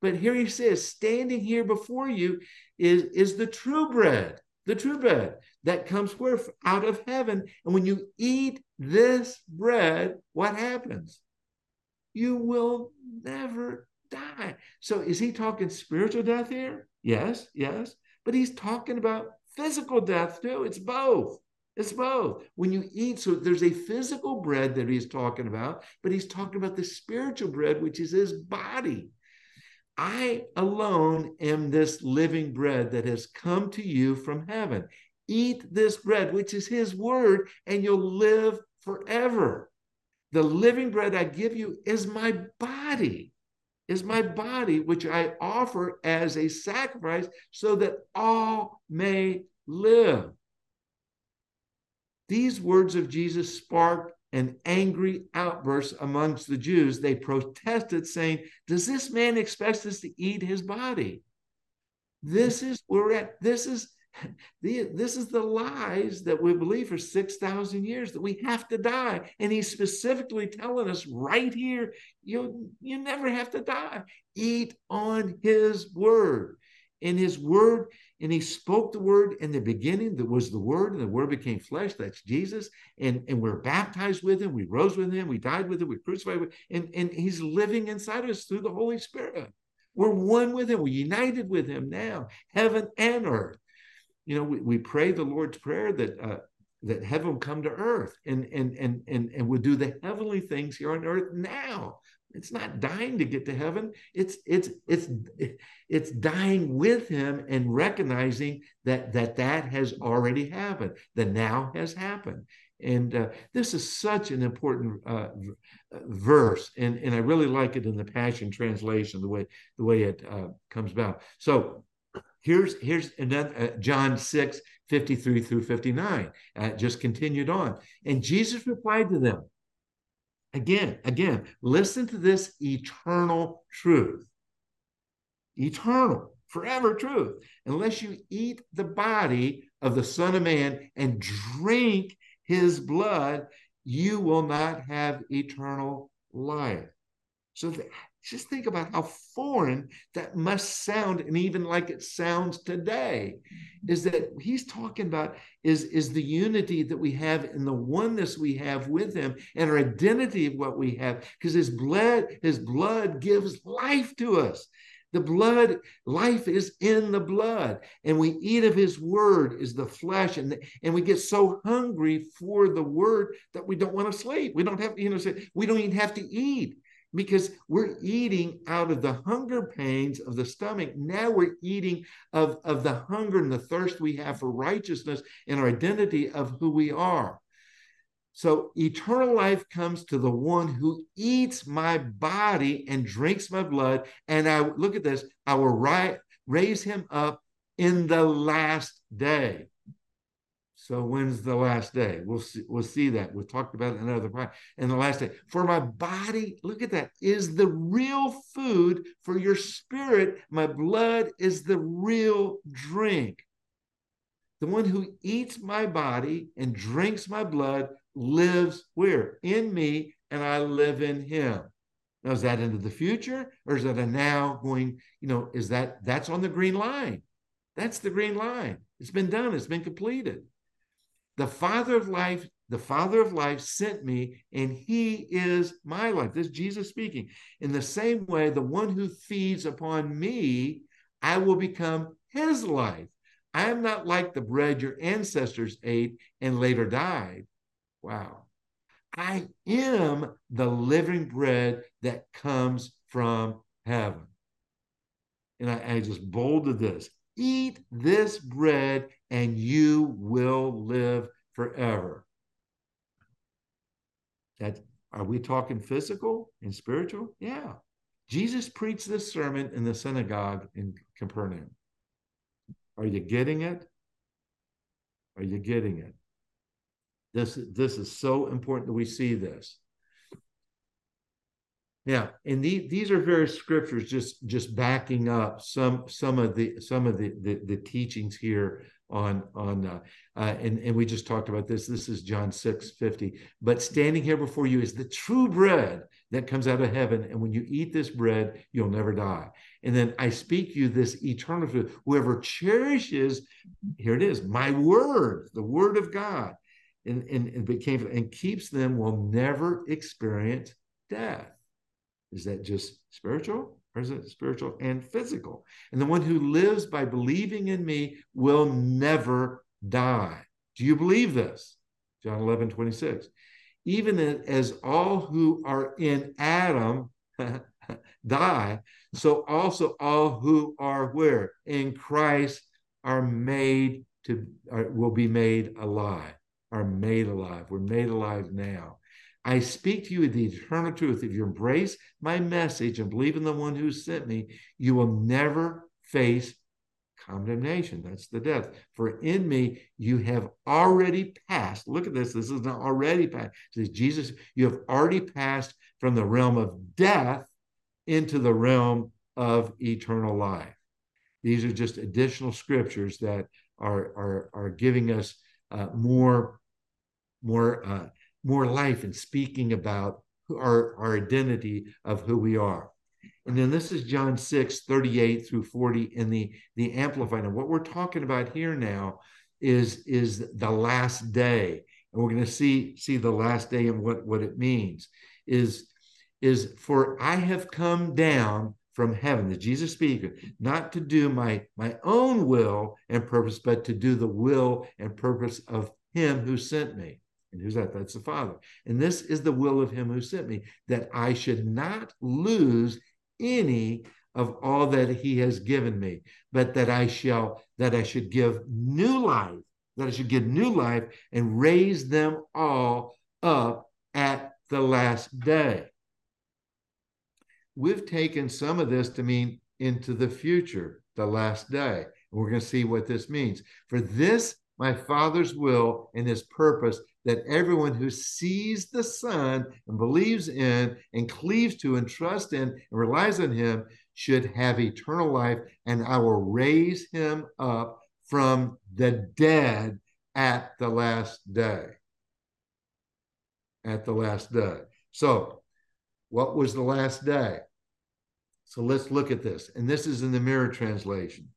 But here he says, standing here before you is is the true bread the true bread that comes where out of heaven. And when you eat this bread, what happens? You will never die. So is he talking spiritual death here? Yes, yes. But he's talking about physical death too. It's both. It's both. When you eat, so there's a physical bread that he's talking about, but he's talking about the spiritual bread, which is his body. I alone am this living bread that has come to you from heaven. Eat this bread, which is his word, and you'll live forever. The living bread I give you is my body. is my body, which I offer as a sacrifice so that all may live. These words of Jesus sparked an angry outburst amongst the Jews. They protested, saying, Does this man expect us to eat his body? This is where we're at. This is [LAUGHS] the, this is the lies that we believe for 6,000 years that we have to die. And he's specifically telling us right here, you, you never have to die. Eat on his word. In his word, and he spoke the word in the beginning, that was the word, and the word became flesh. That's Jesus. And, and we're baptized with him. We rose with him. We died with him. We crucified with him. And, and he's living inside us through the Holy Spirit. We're one with him. We're united with him now, heaven and earth you know, we, we pray the Lord's Prayer that uh, that heaven come to earth and and and and and would do the heavenly things here on earth now. It's not dying to get to heaven. It's it's it's it's dying with him and recognizing that that that has already happened. The now has happened. And uh, this is such an important uh, verse, and, and I really like it in the Passion Translation, the way the way it uh, comes about. So Here's here's another uh, John 6, 53 through 59. Uh, just continued on. And Jesus replied to them. Again, again, listen to this eternal truth. Eternal, forever truth. Unless you eat the body of the Son of Man and drink his blood, you will not have eternal life. So just think about how foreign that must sound, and even like it sounds today, mm-hmm. is that he's talking about is, is the unity that we have and the oneness we have with him and our identity of what we have, because his blood, his blood gives life to us. The blood, life is in the blood, and we eat of his word is the flesh, and, and we get so hungry for the word that we don't want to sleep. We don't have, you know, say we don't even have to eat because we're eating out of the hunger pains of the stomach. Now we're eating of, of the hunger and the thirst we have for righteousness and our identity of who we are. So eternal life comes to the one who eats my body and drinks my blood. And I look at this, I will ri- raise him up in the last day. So when's the last day? We'll see, we'll see that. We'll talk about it in another part. And the last day. For my body, look at that, is the real food for your spirit. My blood is the real drink. The one who eats my body and drinks my blood lives where? In me, and I live in him. Now, is that into the future or is that a now going, you know, is that that's on the green line? That's the green line. It's been done, it's been completed. The Father of life, the Father of life sent me, and he is my life. This is Jesus speaking. In the same way, the one who feeds upon me, I will become his life. I am not like the bread your ancestors ate and later died. Wow. I am the living bread that comes from heaven. And I, I just bolded this eat this bread and you will live forever. That are we talking physical and spiritual? Yeah. Jesus preached this sermon in the synagogue in Capernaum. Are you getting it? Are you getting it? This, this is so important that we see this. Yeah, and the, these are various scriptures just just backing up some some of the some of the the, the teachings here on on uh, uh, and and we just talked about this. This is John six fifty. But standing here before you is the true bread that comes out of heaven, and when you eat this bread, you'll never die. And then I speak you this eternal truth. Whoever cherishes, here it is, my word, the word of God, and and, and became and keeps them will never experience death. Is that just spiritual or is it spiritual and physical? And the one who lives by believing in me will never die. Do you believe this? John 11, 26. Even as all who are in Adam [LAUGHS] die, so also all who are where? In Christ are made to, are, will be made alive, are made alive. We're made alive now. I speak to you the eternal truth. If you embrace my message and believe in the one who sent me, you will never face condemnation. That's the death. For in me, you have already passed. Look at this. This is not already passed. It says, Jesus, you have already passed from the realm of death into the realm of eternal life. These are just additional scriptures that are, are, are giving us uh, more, more uh, more life and speaking about our, our identity of who we are. And then this is John 6, 38 through 40 in the, the Amplified. And what we're talking about here now is, is the last day. And we're going to see, see the last day and what, what it means. Is, is for I have come down from heaven, the Jesus speaking, not to do my, my own will and purpose, but to do the will and purpose of him who sent me. And who's that? That's the Father. And this is the will of him who sent me, that I should not lose any of all that he has given me, but that I shall, that I should give new life, that I should give new life and raise them all up at the last day. We've taken some of this to mean into the future, the last day. And we're going to see what this means. For this, my Father's will and his purpose that everyone who sees the Son and believes in and cleaves to and trusts in and relies on him should have eternal life, and I will raise him up from the dead at the last day. At the last day. So, what was the last day? So let's look at this. And this is in the mirror translation.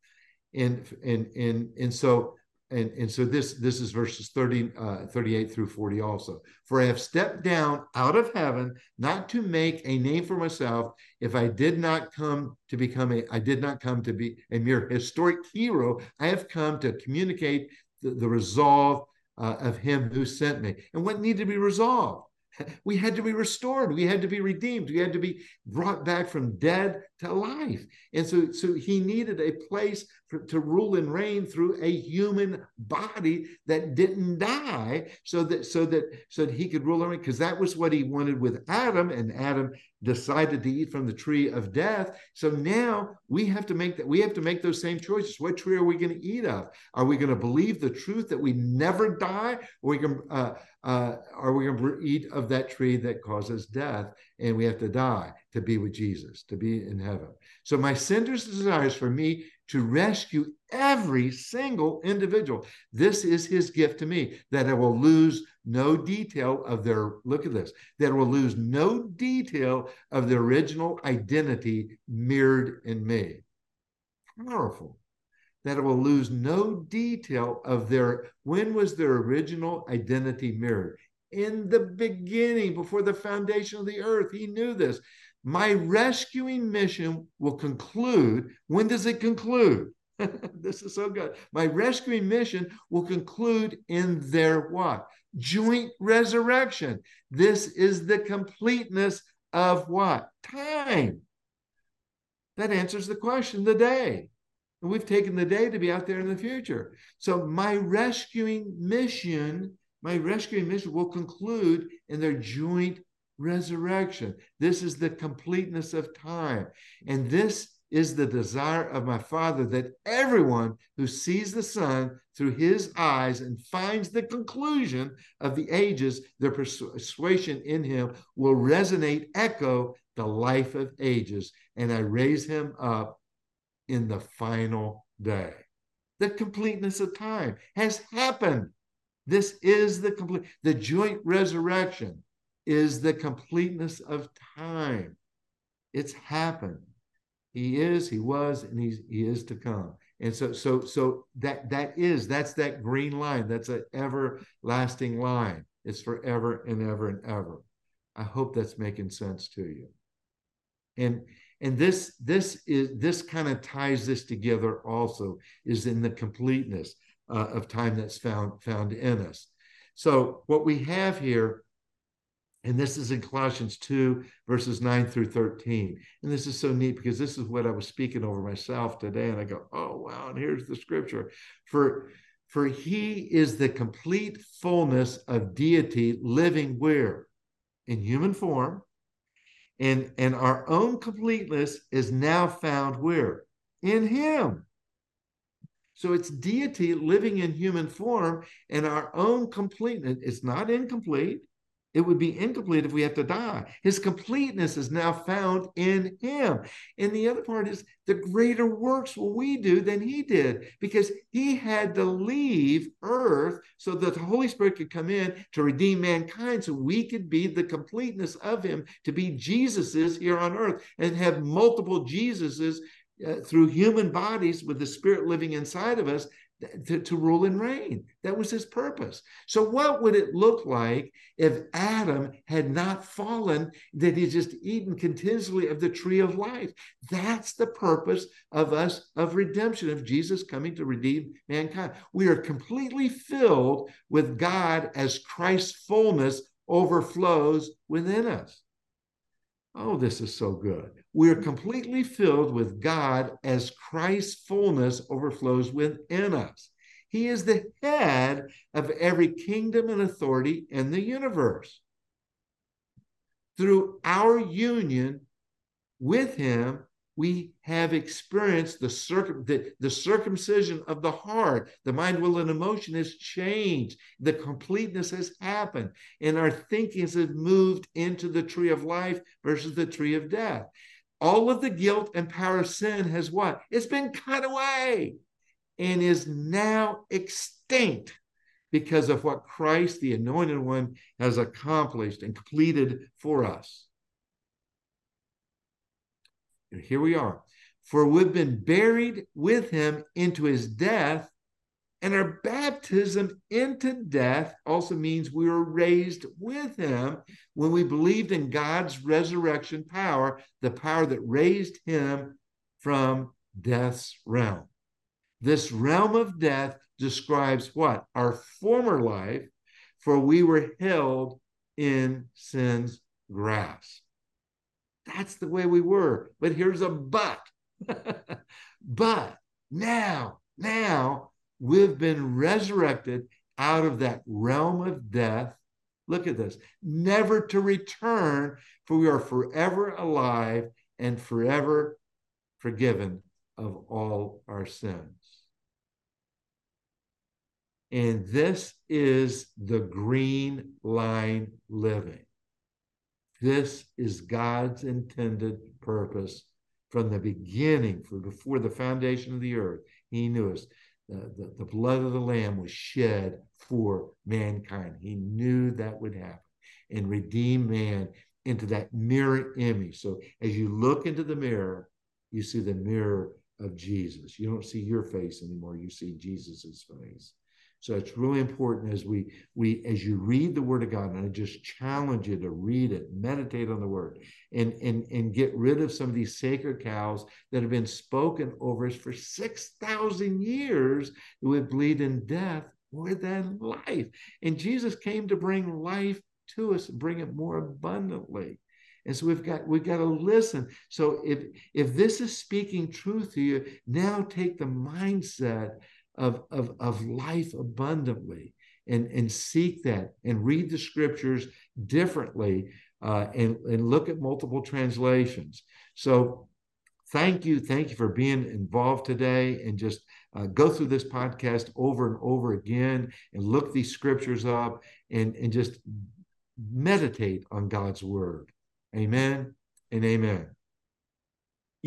And and and and so and, and so this this is verses 30 uh, 38 through 40 also. For i have stepped down out of heaven not to make a name for myself if i did not come to become a i did not come to be a mere historic hero. I have come to communicate the, the resolve uh, of him who sent me. And what needed to be resolved? [LAUGHS] We had to be restored. We had to be redeemed. We had to be brought back from dead to life. And so so he needed a place for, to rule and reign through a human body that didn't die so that so that so that he could rule and reign because that was what he wanted with adam and adam decided to eat from the tree of death. So now we have to make that we have to make those same choices. What tree are we going to eat of? Are we going to believe the truth that we never die? Or we can uh, uh, are we going to eat of that tree that causes death and we have to die to be with jesus to be in heaven so my sinner's desire is for me to rescue every single individual. This is his gift to me that I will lose no detail of their, look at this, that I will lose no detail of the original identity mirrored in me. Powerful. That I will lose no detail of their, when was their original identity mirrored? In the beginning, before the foundation of the earth, he knew this. My rescuing mission will conclude. When does it conclude? [LAUGHS] this is so good. My rescuing mission will conclude in their what? Joint resurrection. This is the completeness of what? Time. That answers the question, the day. And we've taken the day to be out there in the future. So my rescuing mission, my rescuing mission will conclude in their joint resurrection. This is the completeness of time. And this is the desire of my Father that everyone who sees the Son through his eyes and finds the conclusion of the ages, their persuasion in him will resonate, echo the life of ages. And I raise him up in the final day. The completeness of time has happened. This is the complete, the joint resurrection is the completeness of time. It's happened. He is, he was, and he's he is to come. And so so so that that is that's that green line. That's an everlasting line. It's forever and ever and ever. I hope that's making sense to you. And and this this is this kind of ties this together also is in the completeness uh, of time that's found found in us. So what we have here and this is in Colossians 2, verses 9 through 13. And this is so neat because this is what I was speaking over myself today. And I go, oh, wow. And here's the scripture. For, for he is the complete fullness of deity living where? in human form, and, and our own completeness is now found where? In Him. So it's deity living in human form, and our own completeness is not incomplete. It would be incomplete if we have to die. His completeness is now found in him. And the other part is the greater works will we do than he did because he had to leave earth so that the Holy Spirit could come in to redeem mankind so we could be the completeness of him, to be Jesus's here on earth and have multiple Jesuses uh, through human bodies with the spirit living inside of us to, to rule and reign. That was his purpose. So, what would it look like if Adam had not fallen, that he just eaten continuously of the tree of life? That's the purpose of us, of redemption, of Jesus coming to redeem mankind. We are completely filled with God as Christ's fullness overflows within us. Oh, this is so good. We are completely filled with God as Christ's fullness overflows within us. He is the head of every kingdom and authority in the universe. Through our union with Him, we have experienced the, circum, the, the circumcision of the heart. The mind, will, and emotion has changed. The completeness has happened. And our thinking has moved into the tree of life versus the tree of death. All of the guilt and power of sin has what? It's been cut away and is now extinct because of what Christ, the anointed one, has accomplished and completed for us. And here we are. For we've been buried with him into his death, and our baptism into death also means we were raised with him when we believed in God's resurrection power, the power that raised him from death's realm. This realm of death describes what? Our former life, for we were held in sin's grasp. That's the way we were. But here's a but. [LAUGHS] but now, now we've been resurrected out of that realm of death. Look at this never to return, for we are forever alive and forever forgiven of all our sins. And this is the green line living. This is God's intended purpose from the beginning, for before the foundation of the earth. He knew us. The, the, blood of the Lamb was shed for mankind. He knew that would happen and redeem man into that mirror image. So as you look into the mirror, you see the mirror of Jesus. You don't see your face anymore, you see Jesus's face. So it's really important as we we as you read the word of God, and I just challenge you to read it, meditate on the word, and and and get rid of some of these sacred cows that have been spoken over us for six thousand years that would bleed in death more than life. And Jesus came to bring life to us, bring it more abundantly. And so we've got we've got to listen. So if if this is speaking truth to you, now take the mindset of, of, of life abundantly and, and seek that and read the scriptures differently uh, and, and look at multiple translations. So thank you. Thank you for being involved today and just uh, go through this podcast over and over again and look these scriptures up and, and just meditate on God's word. Amen and amen.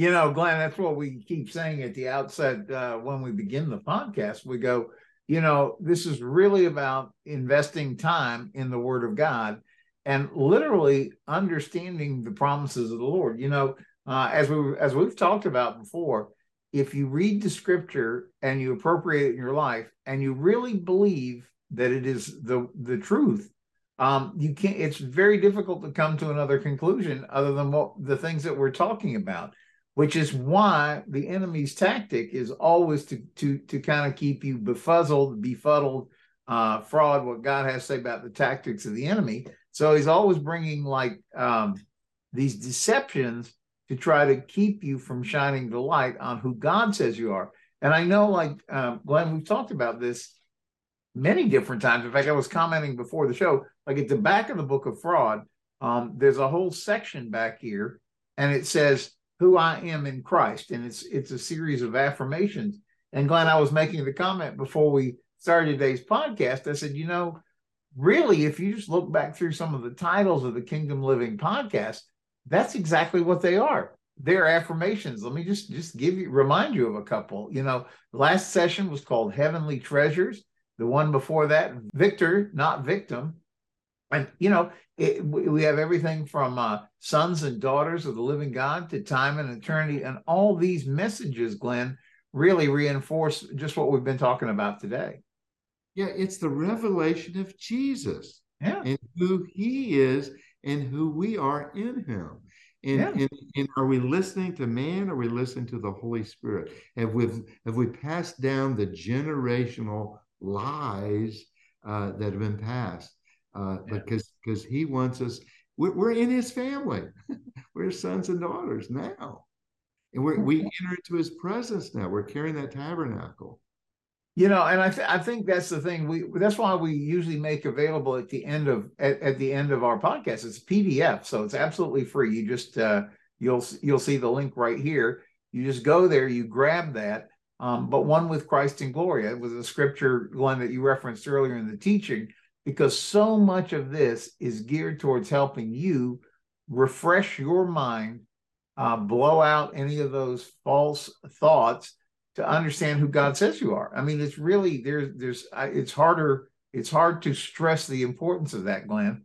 You know, Glenn, that's what we keep saying at the outset uh, when we begin the podcast. We go, you know, this is really about investing time in the Word of God and literally understanding the promises of the Lord. You know, uh, as we as we've talked about before, if you read the Scripture and you appropriate it in your life, and you really believe that it is the the truth, um, you can't. It's very difficult to come to another conclusion other than what the things that we're talking about which is why the enemy's tactic is always to to to kind of keep you befuzzled, befuddled, uh, fraud. What God has to say about the tactics of the enemy. So he's always bringing like um, these deceptions to try to keep you from shining the light on who God says you are. And I know, like um, Glenn, we've talked about this many different times. In fact, I was commenting before the show, like at the back of the book of fraud, um, there's a whole section back here, and it says who I am in Christ, and it's it's a series of affirmations. And Glenn, I was making the comment before we started today's podcast. I said, you know, really, if you just look back through some of the titles of the Kingdom Living podcast, that's exactly what they are. They're affirmations. Let me just just give you remind you of a couple. You know, last session was called Heavenly Treasures. The one before that, Victor, not victim. And you know, it, we have everything from uh, sons and daughters of the living God to time and eternity, and all these messages, Glenn, really reinforce just what we've been talking about today. Yeah, it's the revelation of Jesus yeah. and who he is and who we are in him. And, yeah. and, and, are we listening to man or are we listening to the Holy Spirit? Have we have we passed down the generational lies uh, that have been passed? Uh, yeah. Because because he wants us, we're, we're in his family. [LAUGHS] we're sons and daughters now, and we we enter into his presence now. We're carrying that tabernacle. You know, and I th- I think that's the thing. We that's why we usually make available at the end of at, at the end of our podcast. It's PDF, so it's absolutely free. You just uh, you'll you'll see the link right here. You just go there, you grab that. Um, but one with Christ in glory. It was a scripture, one that you referenced earlier in the teaching, because so much of this is geared towards helping you refresh your mind, uh, blow out any of those false thoughts to understand who God says you are. I mean, it's really there's there's it's harder it's hard to stress the importance of that, Glenn.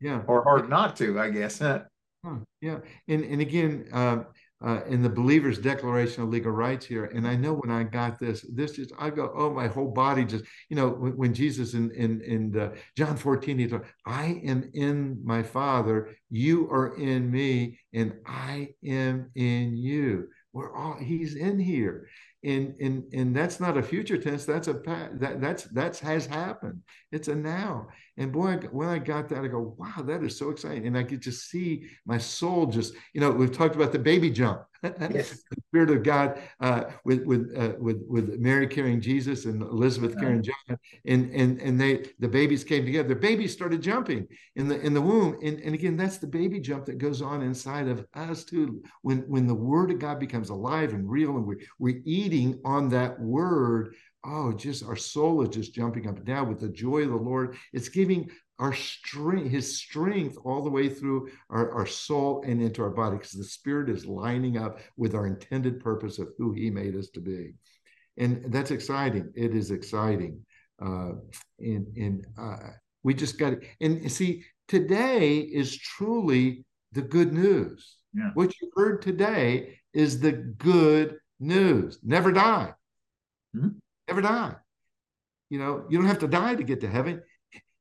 yeah, [LAUGHS] or hard not to, I guess. [LAUGHS] yeah, and and again, uh, uh, in the believer's declaration of legal rights here, and I know when I got this, this just I go, oh, my whole body just, you know, when, when Jesus in in in John fourteen, he thought, I am in my Father, you are in me, and I am in you. We're all he's in here and and and that's not a future tense that's a that that's that's has happened. It's a now. And boy when i got that i go wow that is so exciting. And i could just see my soul just you know we've talked about the baby jump. Yes. [LAUGHS] spirit of God uh, with with uh, with with Mary carrying Jesus and Elizabeth yeah. carrying John, and and and they the babies came together. The babies started jumping in the in the womb, and and again that's the baby jump that goes on inside of us too. When when the Word of God becomes alive and real, and we we're eating on that Word, oh, just our soul is just jumping up and down with the joy of the Lord. It's giving our strength, his strength all the way through our, our soul and into our body, because the spirit is lining up with our intended purpose of who he made us to be. And that's exciting. It is exciting. Uh, and and uh, we just got it. and see, today is truly the good news. Yeah. What you heard today is the good news. Never die. Mm-hmm. Never die. You know, you don't have to die to get to heaven.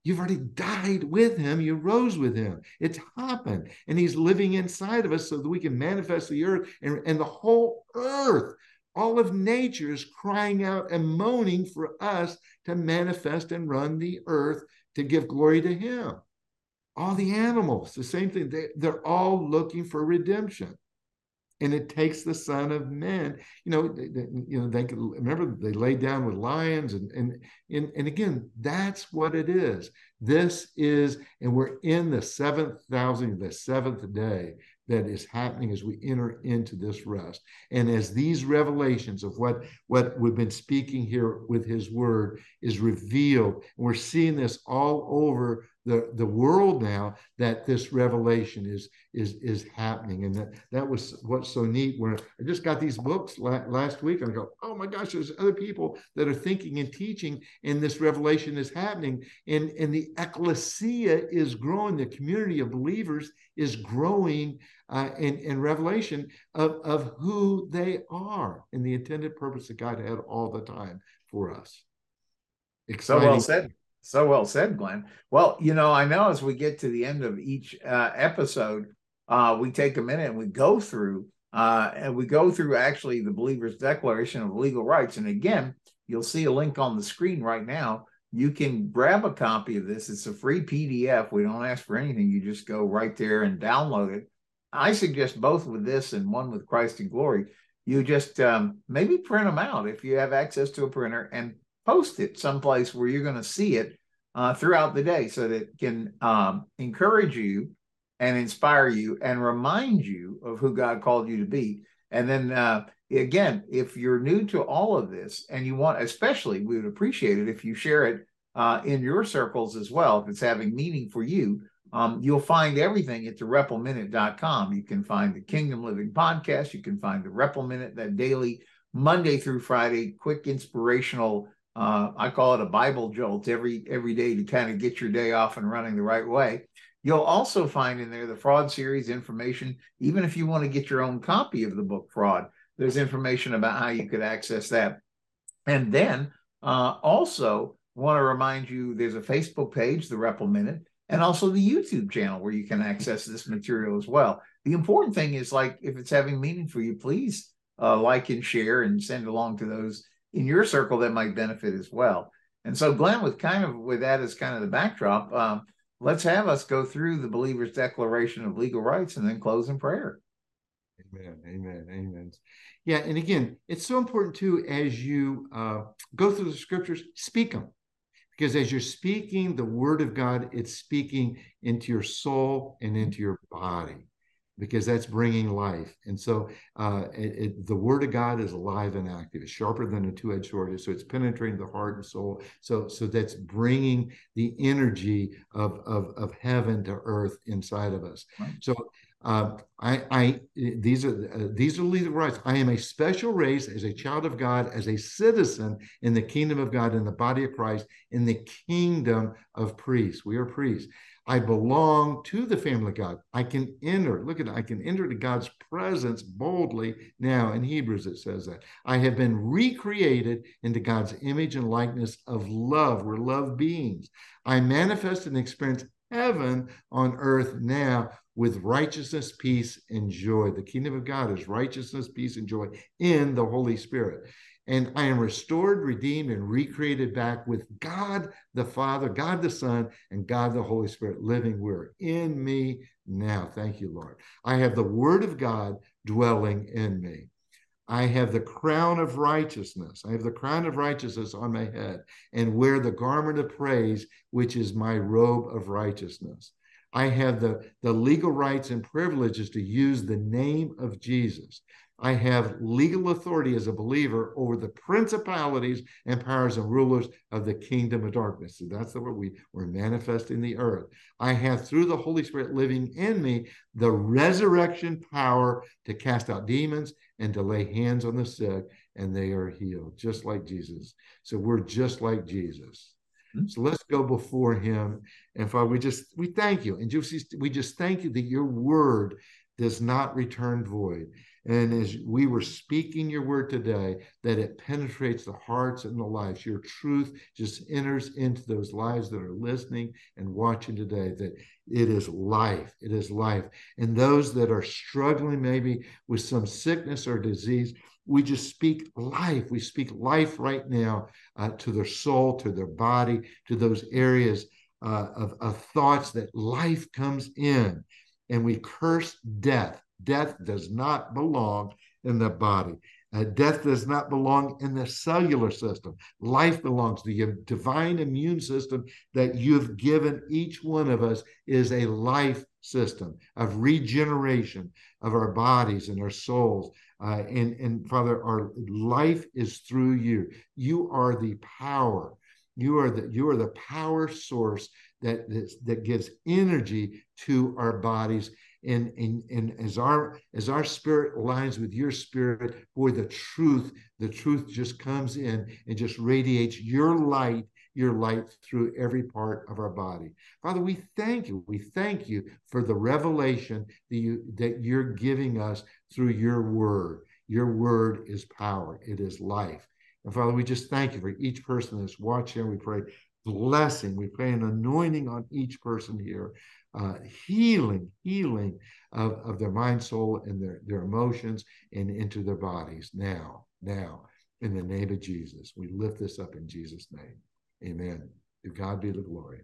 You've already died with him. You rose with him. It's happened. And he's living inside of us so that we can manifest the earth and, and the whole earth. All of nature is crying out and moaning for us to manifest and run the earth to give glory to him. All the animals, the same thing. They, they're all looking for redemption and it takes the son of man you know they, you know they remember they laid down with lions and, and and and again that's what it is. This is and we're in the seventh thousand the seventh day that is happening as we enter into this rest. And as these revelations of what what we've been speaking here with his word is revealed we're seeing this all over the, the world now that this revelation is is is happening. And that that was what's so neat where i just got these books la- last week and i go oh my gosh there's other people that are thinking and teaching and this revelation is happening. And and the ecclesia is growing. The community of believers is growing uh, in, in revelation of, of who they are and the intended purpose that god had all the time for us. Exciting. so well said so well said, Glenn. Well, you know, I know as we get to the end of each uh, episode, uh, we take a minute and we go through uh, and we go through actually the believer's declaration of legal rights. And again, you'll see a link on the screen right now. You can grab a copy of this. It's a free PDF. We don't ask for anything. You just go right there and download it. I suggest both with this and one with Christ in Glory. You just um, maybe print them out if you have access to a printer and post it someplace where you're going to see it uh, throughout the day so that it can um, encourage you and inspire you and remind you of who God called you to be. And then uh, again, if you're new to all of this and you want, especially, we would appreciate it if you share it uh, in your circles as well, if it's having meaning for you. Um, you'll find everything at the reppleminute.com. You can find the Kingdom Living podcast. You can find the Repple Minute, that daily Monday through Friday, quick inspirational. Uh, I call it a Bible jolt every every day to kind of get your day off and running the right way. You'll also find in there the fraud series information. Even if you want to get your own copy of the book Fraud, there's information about how you could access that. And then uh, also want to remind you there's a Facebook page, the Repple Minute, and also the YouTube channel where you can access this material as well. The important thing is like if it's having meaning for you, please uh, like and share and send along to those in your circle that might benefit as well. And so, Glenn, with kind of with that as kind of the backdrop, um, let's have us go through the believer's declaration of legal rights and then close in prayer. Amen. Amen. Amen. Yeah. And again, it's so important too, as you uh, go through the scriptures, speak them. Because as you're speaking the word of God, it's speaking into your soul and into your body because that's bringing life. And so uh, it, it, the word of God is alive and active. It's sharper than a two-edged sword. So it's penetrating the heart and soul. So, so that's bringing the energy of, of, of heaven to earth inside of us. Right. So uh, I, I, these are uh, these are legal rights. I am a special race as a child of God, as a citizen in the kingdom of God, in the body of Christ, in the kingdom of priests. We are priests. I belong to the family of God. I can enter, look at I can enter to God's presence boldly now. In Hebrews, it says that. I have been recreated into God's image and likeness of love. We're love beings. I manifest and experience heaven on earth now with righteousness, peace, and joy. The kingdom of God is righteousness, peace, and joy in the Holy Spirit and I am restored, redeemed, and recreated back with God the Father, God the Son, and God the Holy Spirit living where in me now. Thank you, Lord. I have the Word of God dwelling in me. I have the crown of righteousness. I have the crown of righteousness on my head and wear the garment of praise, which is my robe of righteousness. I have the, the legal rights and privileges to use the name of Jesus. I have legal authority as a believer over the principalities and powers and rulers of the kingdom of darkness. So that's the word we were manifesting the earth. I have through the Holy Spirit living in me the resurrection power to cast out demons and to lay hands on the sick and they are healed, just like Jesus. So we're just like Jesus. Mm-hmm. So let's go before him. And Father, we just we thank you. And just we just thank you that your word does not return void. And as we were speaking your word today, that it penetrates the hearts and the lives. Your truth just enters into those lives that are listening and watching today, that it is life. It is life. And those that are struggling maybe with some sickness or disease, we just speak life. We speak life right now uh, to their soul, to their body, to those areas uh, of, of thoughts that life comes in. And we curse death Death does not belong in the body. Uh, death does not belong in the cellular system. Life belongs to the divine immune system that you've given each one of us is a life system of regeneration of our bodies and our souls. Uh, and, and Father, our life is through you. You are the power. You are the you are the power source that that gives energy to our bodies and, and, and as our as our spirit aligns with your spirit boy the truth the truth just comes in and just radiates your light your light through every part of our body. Father we thank you. We thank you for the revelation that you that you're giving us through your word. Your word is power. It is life. And father we just thank you for each person that's watching. We pray blessing. We pray an anointing on each person here uh, healing, healing of, of their mind, soul, and their, their emotions and into their bodies now, now, in the name of Jesus. We lift this up in Jesus' name. Amen. To God be the glory.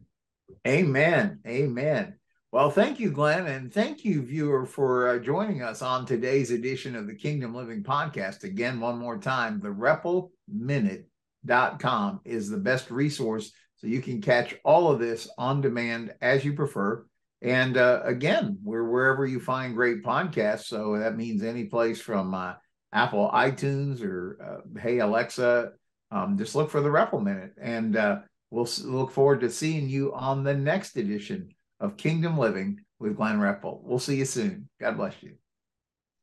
Amen. Amen. Well, thank you, Glenn, and thank you, viewer, for uh, joining us on today's edition of the Kingdom Living Podcast. Again, one more time, the reppleminute.com is the best resource So you can catch all of this on demand as you prefer. And uh, again, we're wherever you find great podcasts. So that means any place from uh, Apple iTunes or uh, Hey Alexa. Um, just look for the Repple Minute. And uh, we'll look forward to seeing you on the next edition of Kingdom Living with Glenn Repple. We'll see you soon. God bless you.